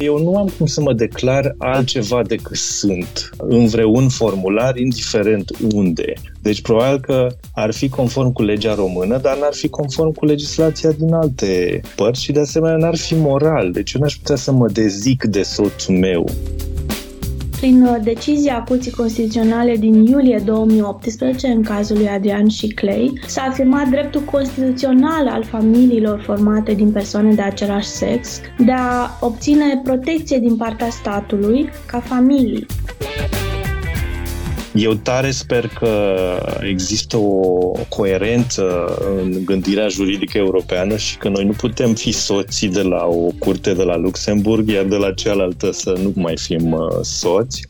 Eu nu am cum să mă declar altceva decât sunt în vreun formular, indiferent unde. Deci probabil că ar fi conform cu legea română, dar n-ar fi conform cu legislația din alte părți și de asemenea n-ar fi moral. Deci eu n-aș putea să mă dezic de soțul meu. Prin uh, decizia Curții Constituționale din iulie 2018, în cazul lui Adrian și Clay, s-a afirmat dreptul constituțional al familiilor formate din persoane de același sex de a obține protecție din partea statului ca familii. Eu tare sper că există o coerență în gândirea juridică europeană și că noi nu putem fi soții de la o curte de la Luxemburg, iar de la cealaltă să nu mai fim uh, soți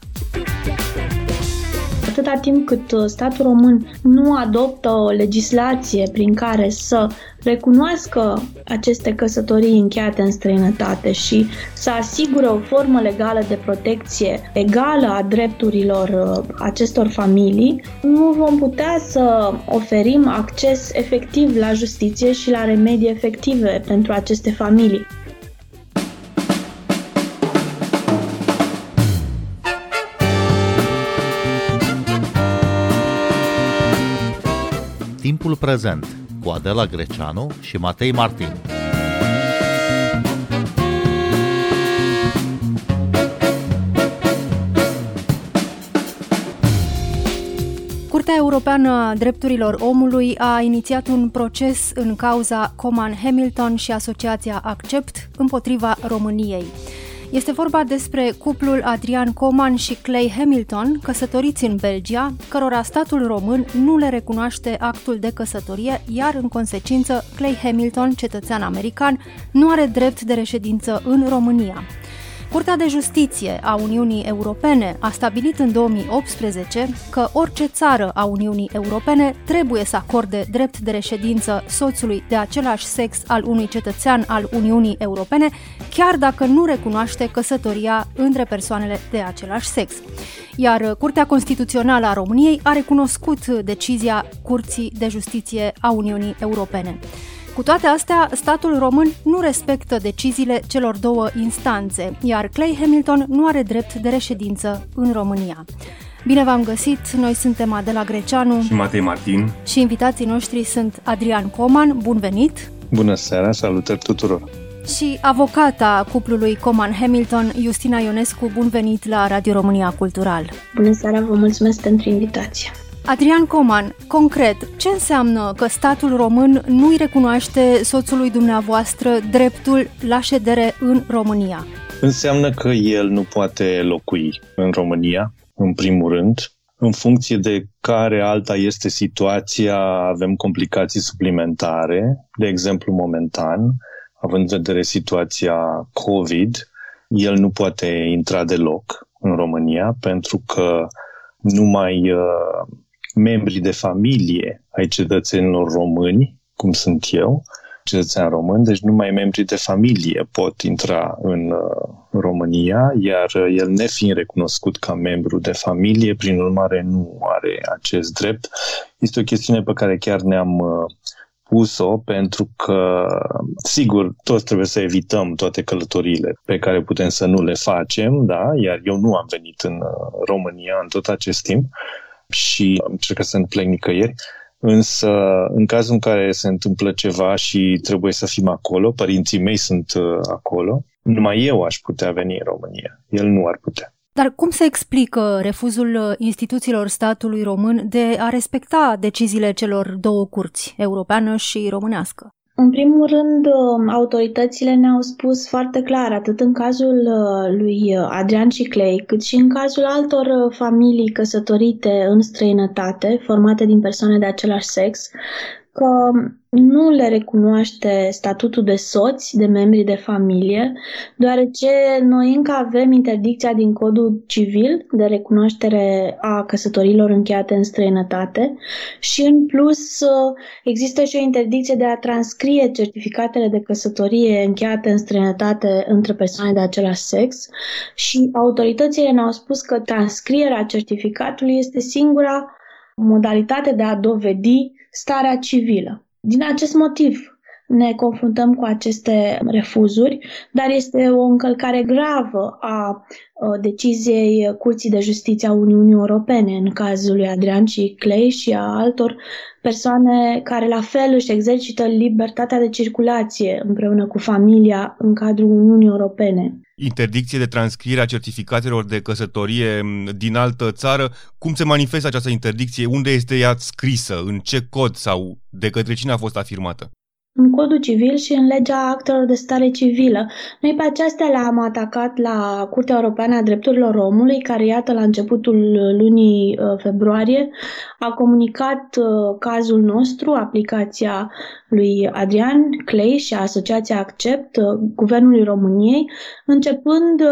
atâta timp cât uh, statul român nu adoptă o legislație prin care să recunoască aceste căsătorii încheiate în străinătate și să asigure o formă legală de protecție egală a drepturilor uh, acestor familii, nu vom putea să oferim acces efectiv la justiție și la remedii efective pentru aceste familii. Timpul prezent cu Adela Greceanu și Matei Martin. Curtea Europeană a Drepturilor Omului a inițiat un proces în cauza Coman Hamilton și Asociația Accept împotriva României. Este vorba despre cuplul Adrian Coman și Clay Hamilton, căsătoriți în Belgia, cărora statul român nu le recunoaște actul de căsătorie, iar în consecință Clay Hamilton, cetățean american, nu are drept de reședință în România. Curtea de Justiție a Uniunii Europene a stabilit în 2018 că orice țară a Uniunii Europene trebuie să acorde drept de reședință soțului de același sex al unui cetățean al Uniunii Europene, chiar dacă nu recunoaște căsătoria între persoanele de același sex. Iar Curtea Constituțională a României a recunoscut decizia Curții de Justiție a Uniunii Europene. Cu toate astea, statul român nu respectă deciziile celor două instanțe, iar Clay Hamilton nu are drept de reședință în România. Bine v-am găsit, noi suntem Adela Greceanu și Matei Martin și invitații noștri sunt Adrian Coman, bun venit! Bună seara, salutări tuturor! Și avocata cuplului Coman Hamilton, Justina Ionescu, bun venit la Radio România Cultural! Bună seara, vă mulțumesc pentru invitație! Adrian Coman, concret, ce înseamnă că statul român nu-i recunoaște soțului dumneavoastră dreptul la ședere în România? Înseamnă că el nu poate locui în România, în primul rând. În funcție de care alta este situația, avem complicații suplimentare. De exemplu, momentan, având în vedere situația COVID, el nu poate intra deloc în România pentru că numai uh, membrii de familie ai cetățenilor români, cum sunt eu, cetățean român, deci numai membrii de familie pot intra în uh, România, iar el nefiind recunoscut ca membru de familie, prin urmare nu are acest drept. Este o chestiune pe care chiar ne-am uh, pus-o pentru că, sigur, toți trebuie să evităm toate călătoriile pe care putem să nu le facem, da? iar eu nu am venit în uh, România în tot acest timp, și am încercat să nu plec nicăieri. Însă, în cazul în care se întâmplă ceva și trebuie să fim acolo, părinții mei sunt uh, acolo, numai eu aș putea veni în România. El nu ar putea. Dar cum se explică refuzul uh, instituțiilor statului român de a respecta deciziile celor două curți, europeană și românească? În primul rând, um, autoritățile ne-au spus foarte clar, atât în cazul uh, lui uh, Adrian și Clay, cât și în cazul altor uh, familii căsătorite în străinătate, formate din persoane de același sex, că nu le recunoaște statutul de soți, de membri de familie, deoarece noi încă avem interdicția din codul civil de recunoaștere a căsătorilor încheiate în străinătate și în plus există și o interdicție de a transcrie certificatele de căsătorie încheiate în străinătate între persoane de același sex și autoritățile ne-au spus că transcrierea certificatului este singura modalitate de a dovedi starea civilă. Din acest motiv, ne confruntăm cu aceste refuzuri, dar este o încălcare gravă a deciziei Curții de Justiție a Uniunii Europene în cazul lui Adrian și Clay și a altor persoane care la fel își exercită libertatea de circulație împreună cu familia în cadrul Uniunii Europene. Interdicție de transcriere a certificatelor de căsătorie din altă țară. Cum se manifestă această interdicție? Unde este ea scrisă? În ce cod sau de către cine a fost afirmată? În codul civil și în legea actelor de stare civilă. Noi pe acestea le-am atacat la Curtea Europeană a Drepturilor Omului, care, iată, la începutul lunii uh, februarie a comunicat uh, cazul nostru, aplicația lui Adrian Clay și Asociația Accept, uh, Guvernului României, începând,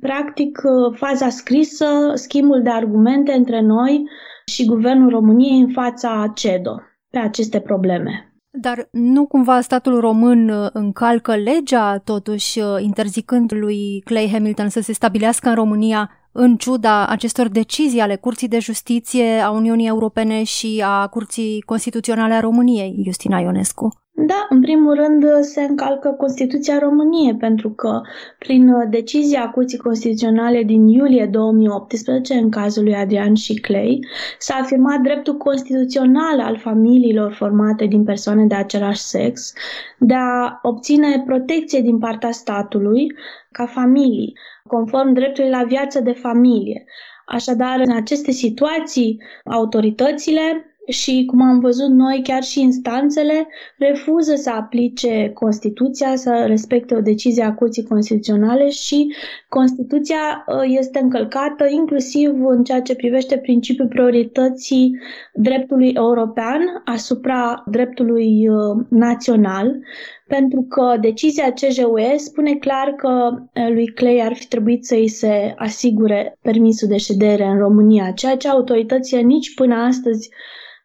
practic, faza scrisă, schimbul de argumente între noi și Guvernul României în fața CEDO pe aceste probleme. Dar nu cumva statul român uh, încalcă legea, totuși, uh, interzicând lui Clay Hamilton să se stabilească în România în ciuda acestor decizii ale Curții de Justiție a Uniunii Europene și a Curții Constituționale a României, Justina Ionescu? Da, în primul rând se încalcă Constituția României, pentru că prin decizia Curții Constituționale din iulie 2018, în cazul lui Adrian și Clay, s-a afirmat dreptul constituțional al familiilor formate din persoane de același sex de a obține protecție din partea statului ca familii, conform dreptului la viață de familie. Așadar, în aceste situații, autoritățile și, cum am văzut noi, chiar și instanțele refuză să aplice Constituția, să respecte o decizie a Curții Constituționale și Constituția uh, este încălcată inclusiv în ceea ce privește principiul priorității dreptului european asupra dreptului uh, național, pentru că decizia CJUE spune clar că uh, lui Clay ar fi trebuit să îi se asigure permisul de ședere în România, ceea ce autoritățile nici până astăzi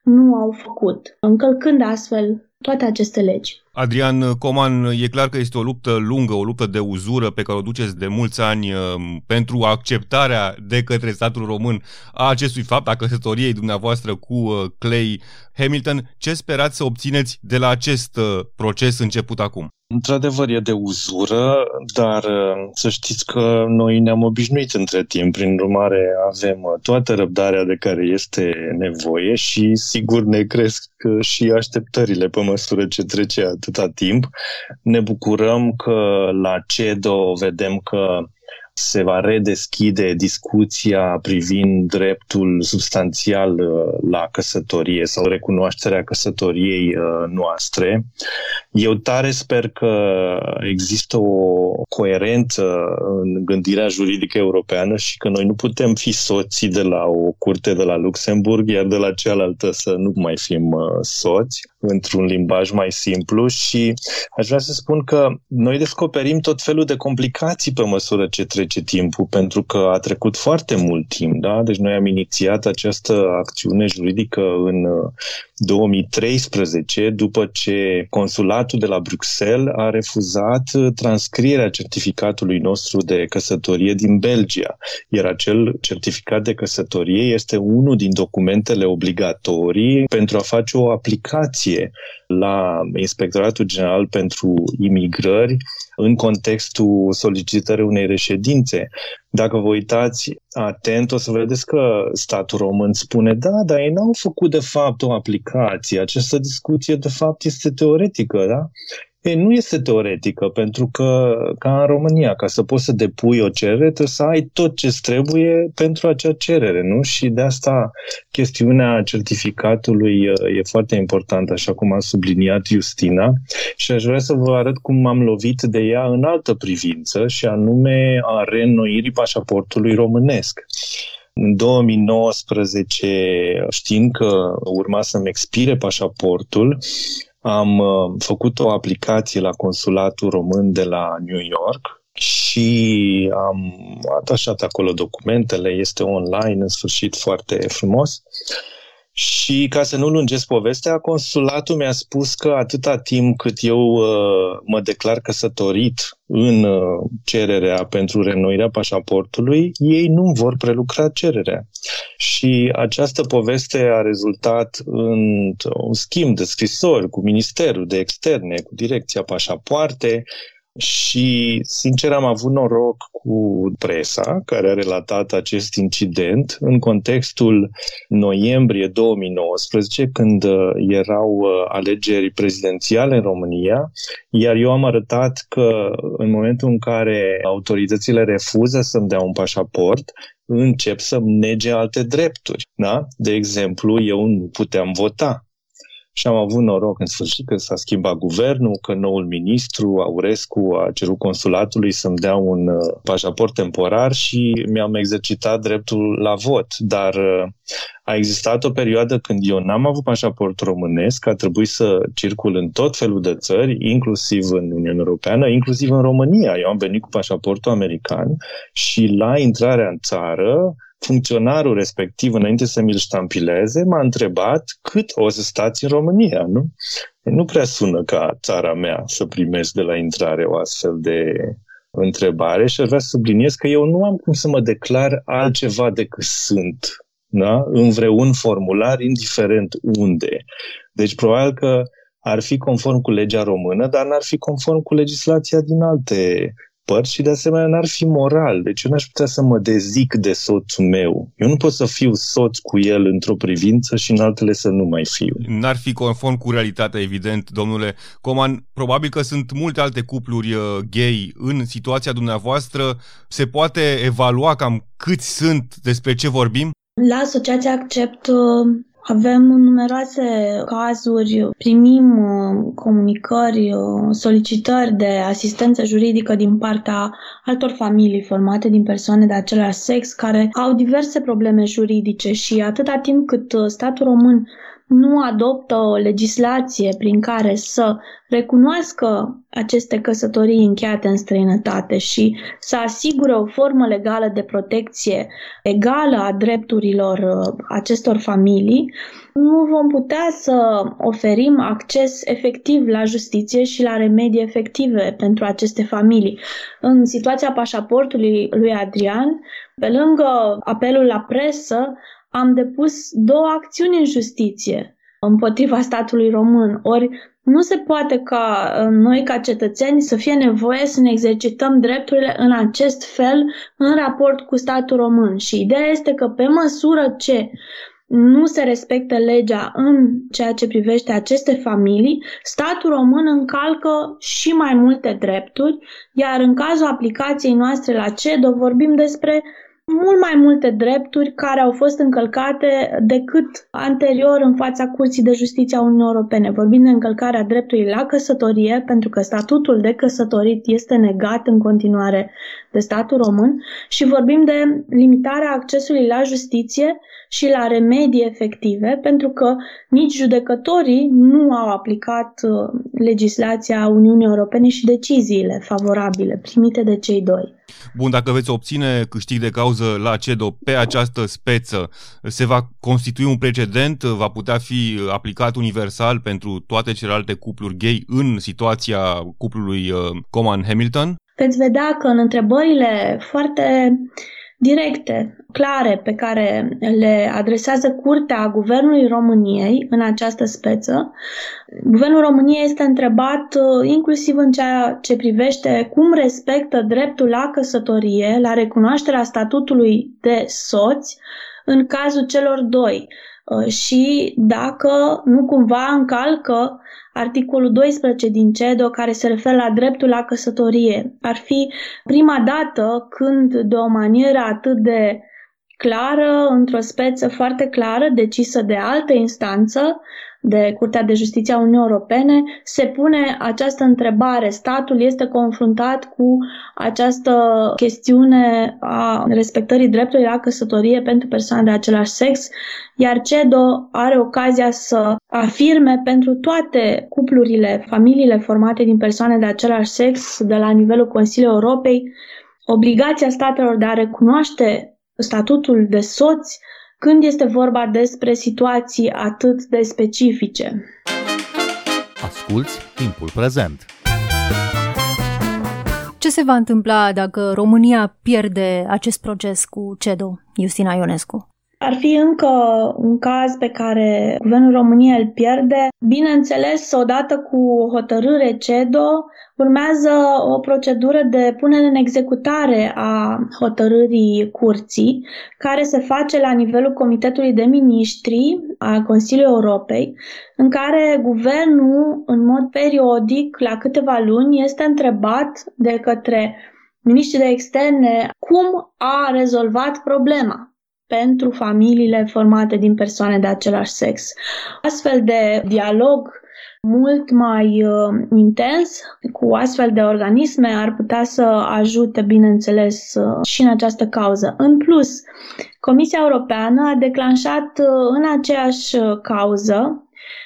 nu au făcut, încălcând astfel toate aceste legi. Adrian Coman, e clar că este o luptă lungă, o luptă de uzură pe care o duceți de mulți ani um, pentru acceptarea de către statul român a acestui fapt, a căsătoriei dumneavoastră cu uh, Clay Hamilton. Ce sperați să obțineți de la acest uh, proces început acum? Într-adevăr e de uzură, dar uh, să știți că noi ne-am obișnuit între timp, prin urmare avem toată răbdarea de care este nevoie și sigur ne cresc și așteptările pe măsură ce trece atâta timp. Ne bucurăm că la CEDO vedem că se va redeschide discuția privind dreptul substanțial uh, la căsătorie sau recunoașterea căsătoriei uh, noastre. Eu tare sper că există o coerență în gândirea juridică europeană și că noi nu putem fi soții de la o curte de la Luxemburg, iar de la cealaltă să nu mai fim uh, soți într-un limbaj mai simplu și aș vrea să spun că noi descoperim tot felul de complicații pe măsură ce trece timpul, pentru că a trecut foarte mult timp, da? Deci noi am inițiat această acțiune juridică în 2013, uh, după ce consulatul de la Bruxelles a refuzat transcrierea certificatului nostru de căsătorie din Belgia, iar acel certificat de căsătorie este unul din documentele obligatorii pentru a face o aplicație atenție la Inspectoratul General pentru Imigrări în contextul solicitării unei reședințe. Dacă vă uitați atent, o să vedeți că statul român spune, da, dar ei n-au făcut de fapt o aplicație. Această discuție de fapt este teoretică, da? E, nu este teoretică, pentru că, ca în România, ca să poți să depui o cerere, trebuie să ai tot ce trebuie pentru acea cerere, nu? Și de asta chestiunea certificatului uh, e foarte importantă, așa cum a subliniat Justina, și aș vrea să vă arăt cum m-am lovit de ea în altă privință, și anume a reînnoirii pașaportului românesc. În 2019, știind că urma să-mi expire pașaportul, am uh, făcut o aplicație la consulatul român de la New York și am atașat acolo documentele, este online, în sfârșit foarte frumos. Și ca să nu lungesc povestea, consulatul mi-a spus că atâta timp cât eu uh, mă declar căsătorit în uh, cererea pentru renoirea pașaportului, ei nu vor prelucra cererea. Și această poveste a rezultat în un schimb de scrisori cu Ministerul de Externe, cu Direcția Pașapoarte, și, sincer, am avut noroc cu presa care a relatat acest incident în contextul noiembrie 2019, când uh, erau uh, alegeri prezidențiale în România, iar eu am arătat că în momentul în care autoritățile refuză să-mi dea un pașaport, încep să-mi nege alte drepturi. Da? De exemplu, eu nu puteam vota și am avut noroc în sfârșit că s-a schimbat guvernul, că noul ministru, Aurescu, a cerut consulatului să-mi dea un uh, pașaport temporar și mi-am exercitat dreptul la vot. Dar uh, a existat o perioadă când eu n-am avut pașaport românesc, a trebuit să circul în tot felul de țări, inclusiv în Uniunea Europeană, inclusiv în România. Eu am venit cu pașaportul american și la intrarea în țară funcționarul respectiv, înainte să mi-l ștampileze, m-a întrebat cât o să stați în România, nu? Nu prea sună ca țara mea să primesc de la intrare o astfel de întrebare și aș vrea să subliniez că eu nu am cum să mă declar altceva decât sunt, da? în vreun formular, indiferent unde. Deci probabil că ar fi conform cu legea română, dar n-ar fi conform cu legislația din alte părți și de asemenea n-ar fi moral. Deci eu n-aș putea să mă dezic de soțul meu. Eu nu pot să fiu soț cu el într-o privință și în altele să nu mai fiu. N-ar fi conform cu realitatea, evident, domnule Coman. Probabil că sunt multe alte cupluri uh, gay în situația dumneavoastră. Se poate evalua cam câți sunt, despre ce vorbim? La Asociația Accept uh, avem numeroase cazuri, primim uh, comunicări, uh, solicitări de asistență juridică din partea altor familii formate din persoane de același sex care au diverse probleme juridice și atâta timp cât uh, statul român nu adoptă o legislație prin care să recunoască aceste căsătorii încheiate în străinătate și să asigure o formă legală de protecție egală a drepturilor uh, acestor familii, nu vom putea să oferim acces efectiv la justiție și la remedii efective pentru aceste familii. În situația pașaportului lui Adrian, pe lângă apelul la presă, am depus două acțiuni în justiție împotriva statului român. Ori nu se poate ca uh, noi, ca cetățeni, să fie nevoie să ne exercităm drepturile în acest fel în raport cu statul român. Și ideea este că pe măsură ce nu se respectă legea în ceea ce privește aceste familii, statul român încalcă și mai multe drepturi, iar în cazul aplicației noastre la CEDO vorbim despre mult mai multe drepturi care au fost încălcate decât anterior în fața Curții de Justiție a Uniunii Europene. Vorbim de încălcarea dreptului la căsătorie, pentru că statutul de căsătorit este negat în continuare de statul român și vorbim de limitarea accesului la justiție și la remedii efective, pentru că nici judecătorii nu au aplicat uh, legislația Uniunii Europene și deciziile favorabile primite de cei doi. Bun, dacă veți obține câștig de cauză la CEDO pe această speță, se va constitui un precedent, va putea fi aplicat universal pentru toate celelalte cupluri gay în situația cuplului uh, Coman Hamilton? Veți vedea că în întrebările foarte directe, clare, pe care le adresează Curtea Guvernului României în această speță. Guvernul României este întrebat uh, inclusiv în ceea ce privește cum respectă dreptul la căsătorie, la recunoașterea statutului de soți în cazul celor doi uh, și dacă nu cumva încalcă articolul 12 din CEDO care se referă la dreptul la căsătorie. Ar fi prima dată când de o manieră atât de clară, într-o speță foarte clară, decisă de altă instanță, de Curtea de Justiție a Uniunii Europene, se pune această întrebare. Statul este confruntat cu această chestiune a respectării dreptului la căsătorie pentru persoane de același sex, iar CEDO are ocazia să afirme pentru toate cuplurile, familiile formate din persoane de același sex de la nivelul Consiliului Europei, obligația statelor de a recunoaște statutul de soți când este vorba despre situații atât de specifice. Asculți timpul prezent! Ce se va întâmpla dacă România pierde acest proces cu CEDO, Justina Ionescu? Ar fi încă un caz pe care Guvernul României îl pierde. Bineînțeles, odată cu hotărâre CEDO, urmează o procedură de punere în executare a hotărârii curții, care se face la nivelul Comitetului de Ministri al Consiliului Europei, în care guvernul, în mod periodic, la câteva luni, este întrebat de către miniștrii de externe cum a rezolvat problema pentru familiile formate din persoane de același sex. Astfel de dialog mult mai uh, intens cu astfel de organisme ar putea să ajute, bineînțeles, uh, și în această cauză. În plus, Comisia Europeană a declanșat uh, în aceeași uh, cauză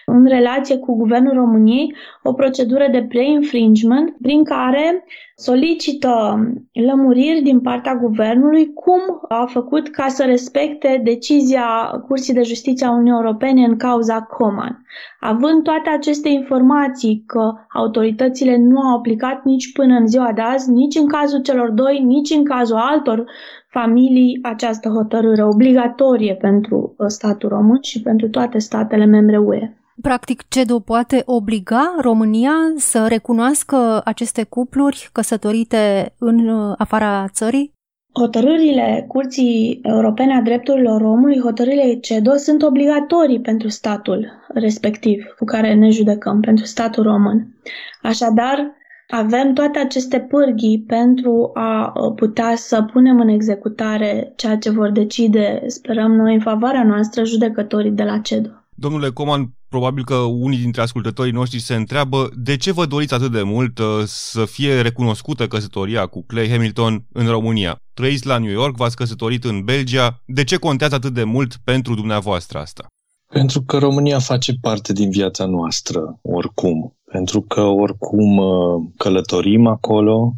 în relație cu Guvernul României o procedură de pre-infringement prin care solicită lămuriri din partea guvernului cum a făcut ca să respecte decizia Curții de Justiție a Uniunii Europene în cauza Coman. Având toate aceste informații că autoritățile nu au aplicat nici până în ziua de azi, nici în cazul celor doi, nici în cazul altor familii, această hotărâre obligatorie pentru statul român și pentru toate statele membre UE. Practic, CEDO poate obliga România să recunoască aceste cupluri căsătorite în uh, afara țării? Hotărârile Curții Europene a Drepturilor Omului, hotărârile CEDO, sunt obligatorii pentru statul respectiv cu care ne judecăm, pentru statul român. Așadar, avem toate aceste pârghii pentru a uh, putea să punem în executare ceea ce vor decide, sperăm noi, în favoarea noastră, judecătorii de la CEDO. Domnule Coman, probabil că unii dintre ascultătorii noștri se întreabă de ce vă doriți atât de mult uh, să fie recunoscută căsătoria cu Clay Hamilton în România. Trăiți la New York, v-ați căsătorit în Belgia. De ce contează atât de mult pentru dumneavoastră asta? Pentru că România face parte din viața noastră, oricum. Pentru că oricum uh, călătorim acolo,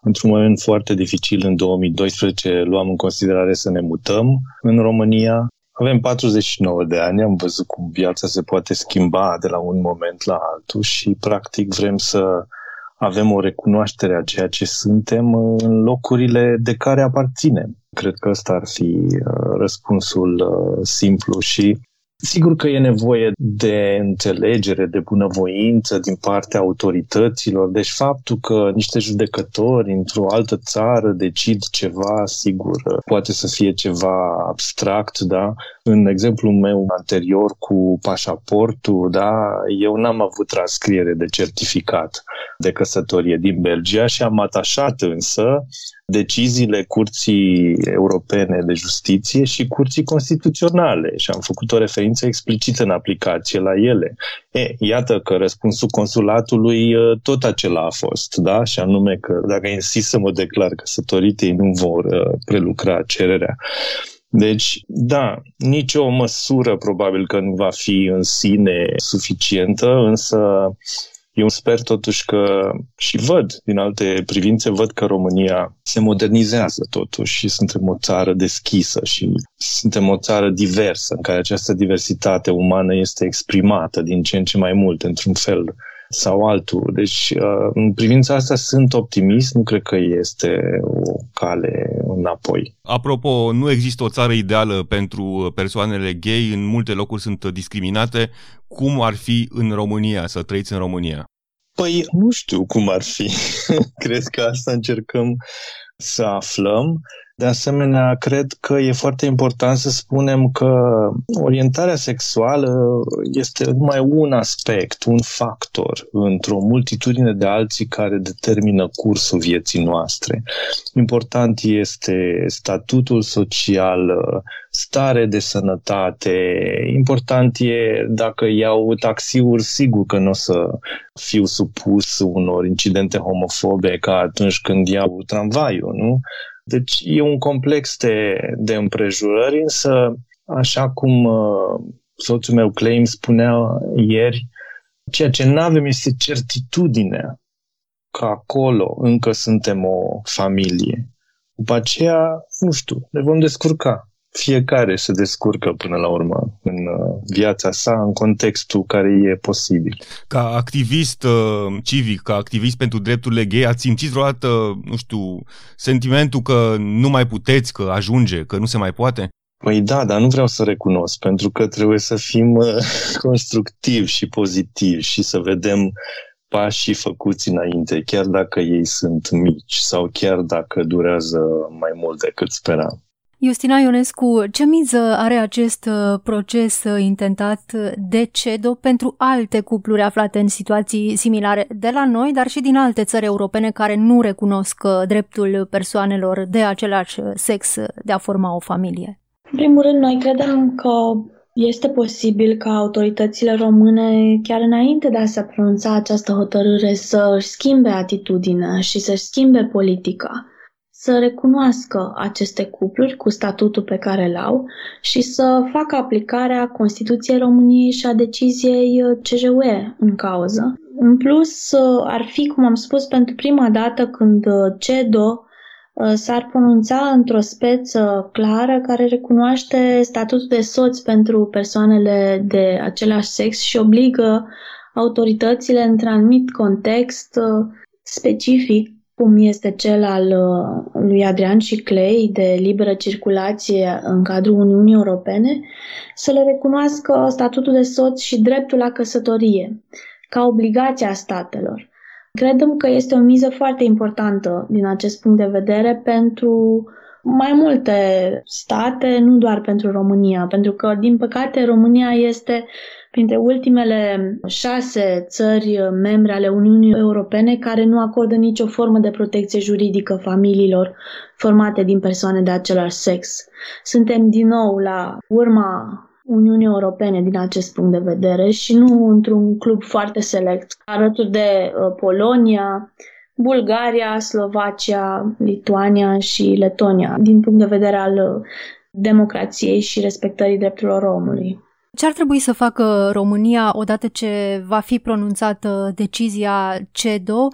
într-un moment foarte dificil în 2012 luam în considerare să ne mutăm în România avem 49 de ani, am văzut cum viața se poate schimba de la un moment la altul și practic vrem să avem o recunoaștere a ceea ce suntem în locurile de care aparținem. Cred că ăsta ar fi uh, răspunsul uh, simplu și Sigur că e nevoie de înțelegere, de bunăvoință din partea autorităților. Deci faptul că niște judecători într-o altă țară decid ceva, sigur, poate să fie ceva abstract, da? În exemplul meu anterior cu pașaportul, da, eu n-am avut transcriere de certificat de căsătorie din Belgia și am atașat însă deciziile Curții Europene de Justiție și Curții Constituționale și am făcut o referință explicită în aplicație la ele. E, iată că răspunsul consulatului ă, tot acela a fost, da? Și anume că dacă insist să mă declar căsătorit, ei nu vor ă, prelucra cererea. Deci, da, nicio măsură probabil că nu va fi în sine suficientă, însă eu sper totuși că și văd din alte privințe, văd că România se modernizează totuși și suntem o țară deschisă și suntem o țară diversă în care această diversitate umană este exprimată din ce în ce mai mult într-un fel sau altul. Deci, uh, în privința asta sunt optimist, nu cred că este o cale înapoi. Apropo, nu există o țară ideală pentru persoanele gay, în multe locuri sunt discriminate. Cum ar fi în România, să trăiți în România? Păi, nu știu cum ar fi. cred că asta încercăm să aflăm. De asemenea, cred că e foarte important să spunem că orientarea sexuală este numai un aspect, un factor într-o multitudine de alții care determină cursul vieții noastre. Important este statutul social, stare de sănătate, important e dacă iau taxiuri, sigur că nu o să fiu supus unor incidente homofobe ca atunci când iau tramvaiul, nu? Deci e un complex de, de împrejurări, însă, așa cum uh, soțul meu Claim spunea ieri, ceea ce nu avem este certitudinea că acolo încă suntem o familie. După aceea, nu știu, ne vom descurca fiecare se descurcă până la urmă în uh, viața sa, în contextul care e posibil. Ca activist uh, civic, ca activist pentru drepturile gay, ați simțit vreodată, nu știu, sentimentul că nu mai puteți, că ajunge, că nu se mai poate? Păi da, dar nu vreau să recunosc, pentru că trebuie să fim uh, constructivi și pozitivi și să vedem pașii făcuți înainte, chiar dacă ei sunt mici sau chiar dacă durează mai mult decât speram. Justina Ionescu, ce miză are acest uh, proces uh, intentat de CEDO pentru alte cupluri aflate în situații similare de la noi, dar și din alte țări europene care nu recunosc dreptul persoanelor de același sex de a forma o familie? În primul rând, noi credem că este posibil ca autoritățile române, chiar înainte de a se pronunța această hotărâre, să-și schimbe atitudinea și să-și schimbe politica, să recunoască aceste cupluri cu statutul pe care îl au și să facă aplicarea Constituției României și a deciziei CJUE în cauză. În plus, ar fi, cum am spus, pentru prima dată când CEDO Uh, s-ar pronunța într-o speță clară care recunoaște statutul de soț pentru persoanele de același sex și obligă autoritățile într-un anumit context uh, specific, cum este cel al uh, lui Adrian și Clay de liberă circulație în cadrul Uniunii Europene, să le recunoască statutul de soț și dreptul la căsătorie, ca obligația statelor. Credem că este o miză foarte importantă din acest punct de vedere pentru mai multe state, nu doar pentru România, pentru că, din păcate, România este printre ultimele șase țări membre ale Uniunii Europene care nu acordă nicio formă de protecție juridică familiilor formate din persoane de același sex. Suntem din nou la urma Uniunii Europene din acest punct de vedere și nu într-un club foarte select, alături de uh, Polonia, Bulgaria, Slovacia, Lituania și Letonia, din punct de vedere al uh, democrației și respectării drepturilor omului. Ce ar trebui să facă România odată ce va fi pronunțată decizia CEDO?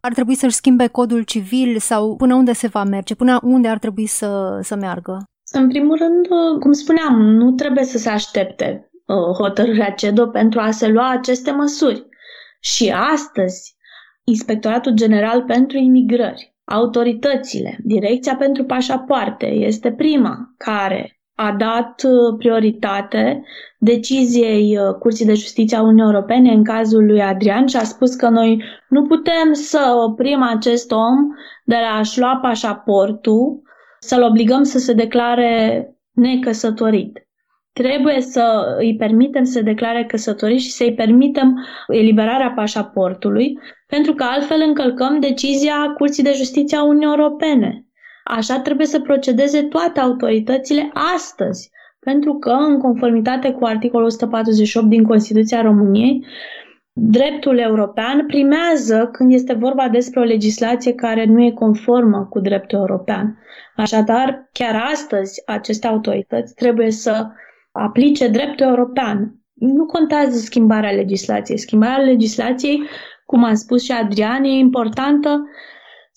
Ar trebui să-și schimbe codul civil sau până unde se va merge? Până unde ar trebui să, să meargă? În primul rând, cum spuneam, nu trebuie să se aștepte uh, hotărârea CEDO pentru a se lua aceste măsuri. Și astăzi, Inspectoratul General pentru Imigrări, autoritățile, Direcția pentru Pașapoarte este prima care a dat uh, prioritate deciziei uh, Curții de Justiție a Uniunii Europene în cazul lui Adrian și a spus că noi nu putem să oprim acest om de la a-și lua pașaportul să-l obligăm să se declare necăsătorit. Trebuie să îi permitem să se declare căsătorit și să-i permitem eliberarea pașaportului, pentru că altfel încălcăm decizia Curții de Justiție a Uniunii Europene. Așa trebuie să procedeze toate autoritățile astăzi, pentru că, în conformitate cu articolul 148 din Constituția României, dreptul european primează când este vorba despre o legislație care nu e conformă cu dreptul european. Așadar, chiar astăzi, aceste autorități trebuie să aplice dreptul european. Nu contează schimbarea legislației. Schimbarea legislației, cum a spus și Adrian, e importantă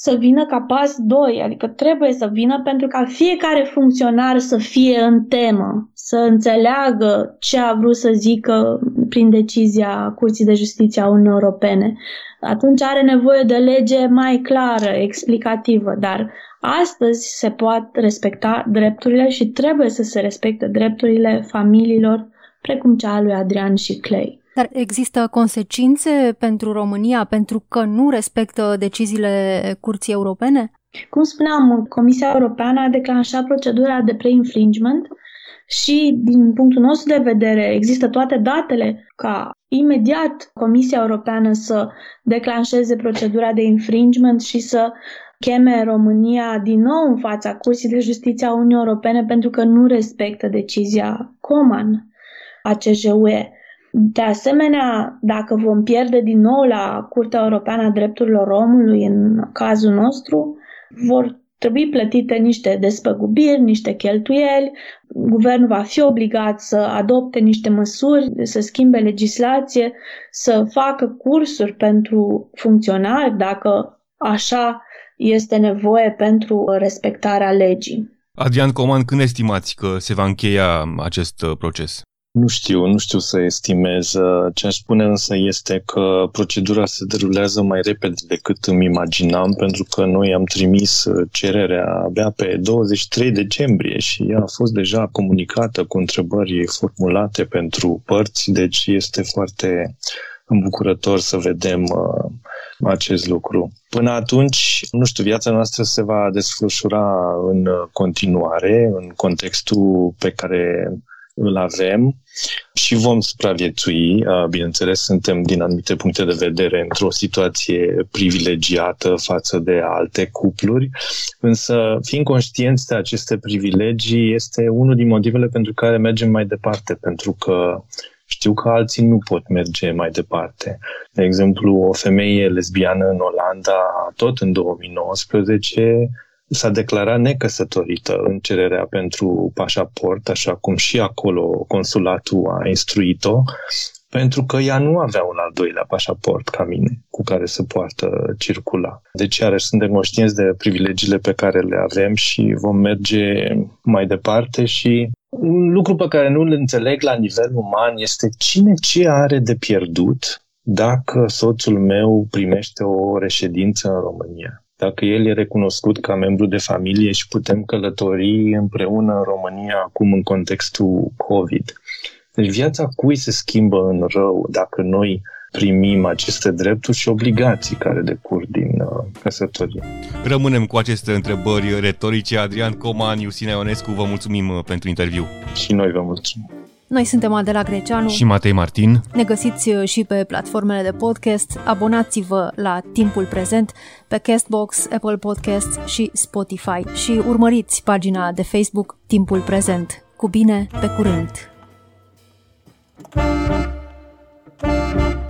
să vină ca pas 2, adică trebuie să vină pentru ca fiecare funcționar să fie în temă, să înțeleagă ce a vrut să zică prin decizia Curții de Justiție a Uniunii Europene. Atunci are nevoie de lege mai clară, explicativă, dar astăzi se pot respecta drepturile și trebuie să se respecte drepturile familiilor precum cea a lui Adrian și Clay. Dar există consecințe pentru România pentru că nu respectă deciziile Curții Europene? Cum spuneam, Comisia Europeană a declanșat procedura de pre-infringement și, din punctul nostru de vedere, există toate datele ca imediat Comisia Europeană să declanșeze procedura de infringement și să cheme România din nou în fața Curții de Justiție a Uniunii Europene pentru că nu respectă decizia Coman a CJUE. De asemenea, dacă vom pierde din nou la Curtea Europeană a Drepturilor Omului, în cazul nostru, vor trebui plătite niște despăgubiri, niște cheltuieli, guvernul va fi obligat să adopte niște măsuri, să schimbe legislație, să facă cursuri pentru funcționari, dacă așa este nevoie pentru respectarea legii. Adrian Coman, când estimați că se va încheia acest uh, proces? Nu știu, nu știu să estimez. Ce aș spune însă este că procedura se derulează mai repede decât îmi imaginam, pentru că noi am trimis cererea abia pe 23 decembrie și ea a fost deja comunicată cu întrebări formulate pentru părți, deci este foarte îmbucurător să vedem uh, acest lucru. Până atunci, nu știu, viața noastră se va desfășura în continuare, în contextul pe care îl avem și vom supraviețui. Bineînțeles, suntem din anumite puncte de vedere într-o situație privilegiată față de alte cupluri, însă fiind conștienți de aceste privilegii este unul din motivele pentru care mergem mai departe, pentru că știu că alții nu pot merge mai departe. De exemplu, o femeie lesbiană în Olanda, tot în 2019, s-a declarat necăsătorită în cererea pentru pașaport, așa cum și acolo consulatul a instruit-o, pentru că ea nu avea un al doilea pașaport ca mine cu care să poartă circula. Deci, iarăși, suntem conștienți de privilegiile pe care le avem și vom merge mai departe și un lucru pe care nu îl înțeleg la nivel uman este cine ce are de pierdut dacă soțul meu primește o reședință în România dacă el e recunoscut ca membru de familie și putem călători împreună în România acum în contextul COVID. Deci viața cui se schimbă în rău dacă noi primim aceste drepturi și obligații care decur din uh, căsătorie. Rămânem cu aceste întrebări retorice. Adrian Coman, Iusina Ionescu, vă mulțumim uh, pentru interviu. Și noi vă mulțumim. Noi suntem Adela Greceanu și Matei Martin. Ne găsiți uh, și pe platformele de podcast. Abonați-vă la Timpul Prezent pe Castbox, Apple Podcasts și Spotify și urmăriți pagina de Facebook Timpul Prezent. Cu bine, pe curând! thank you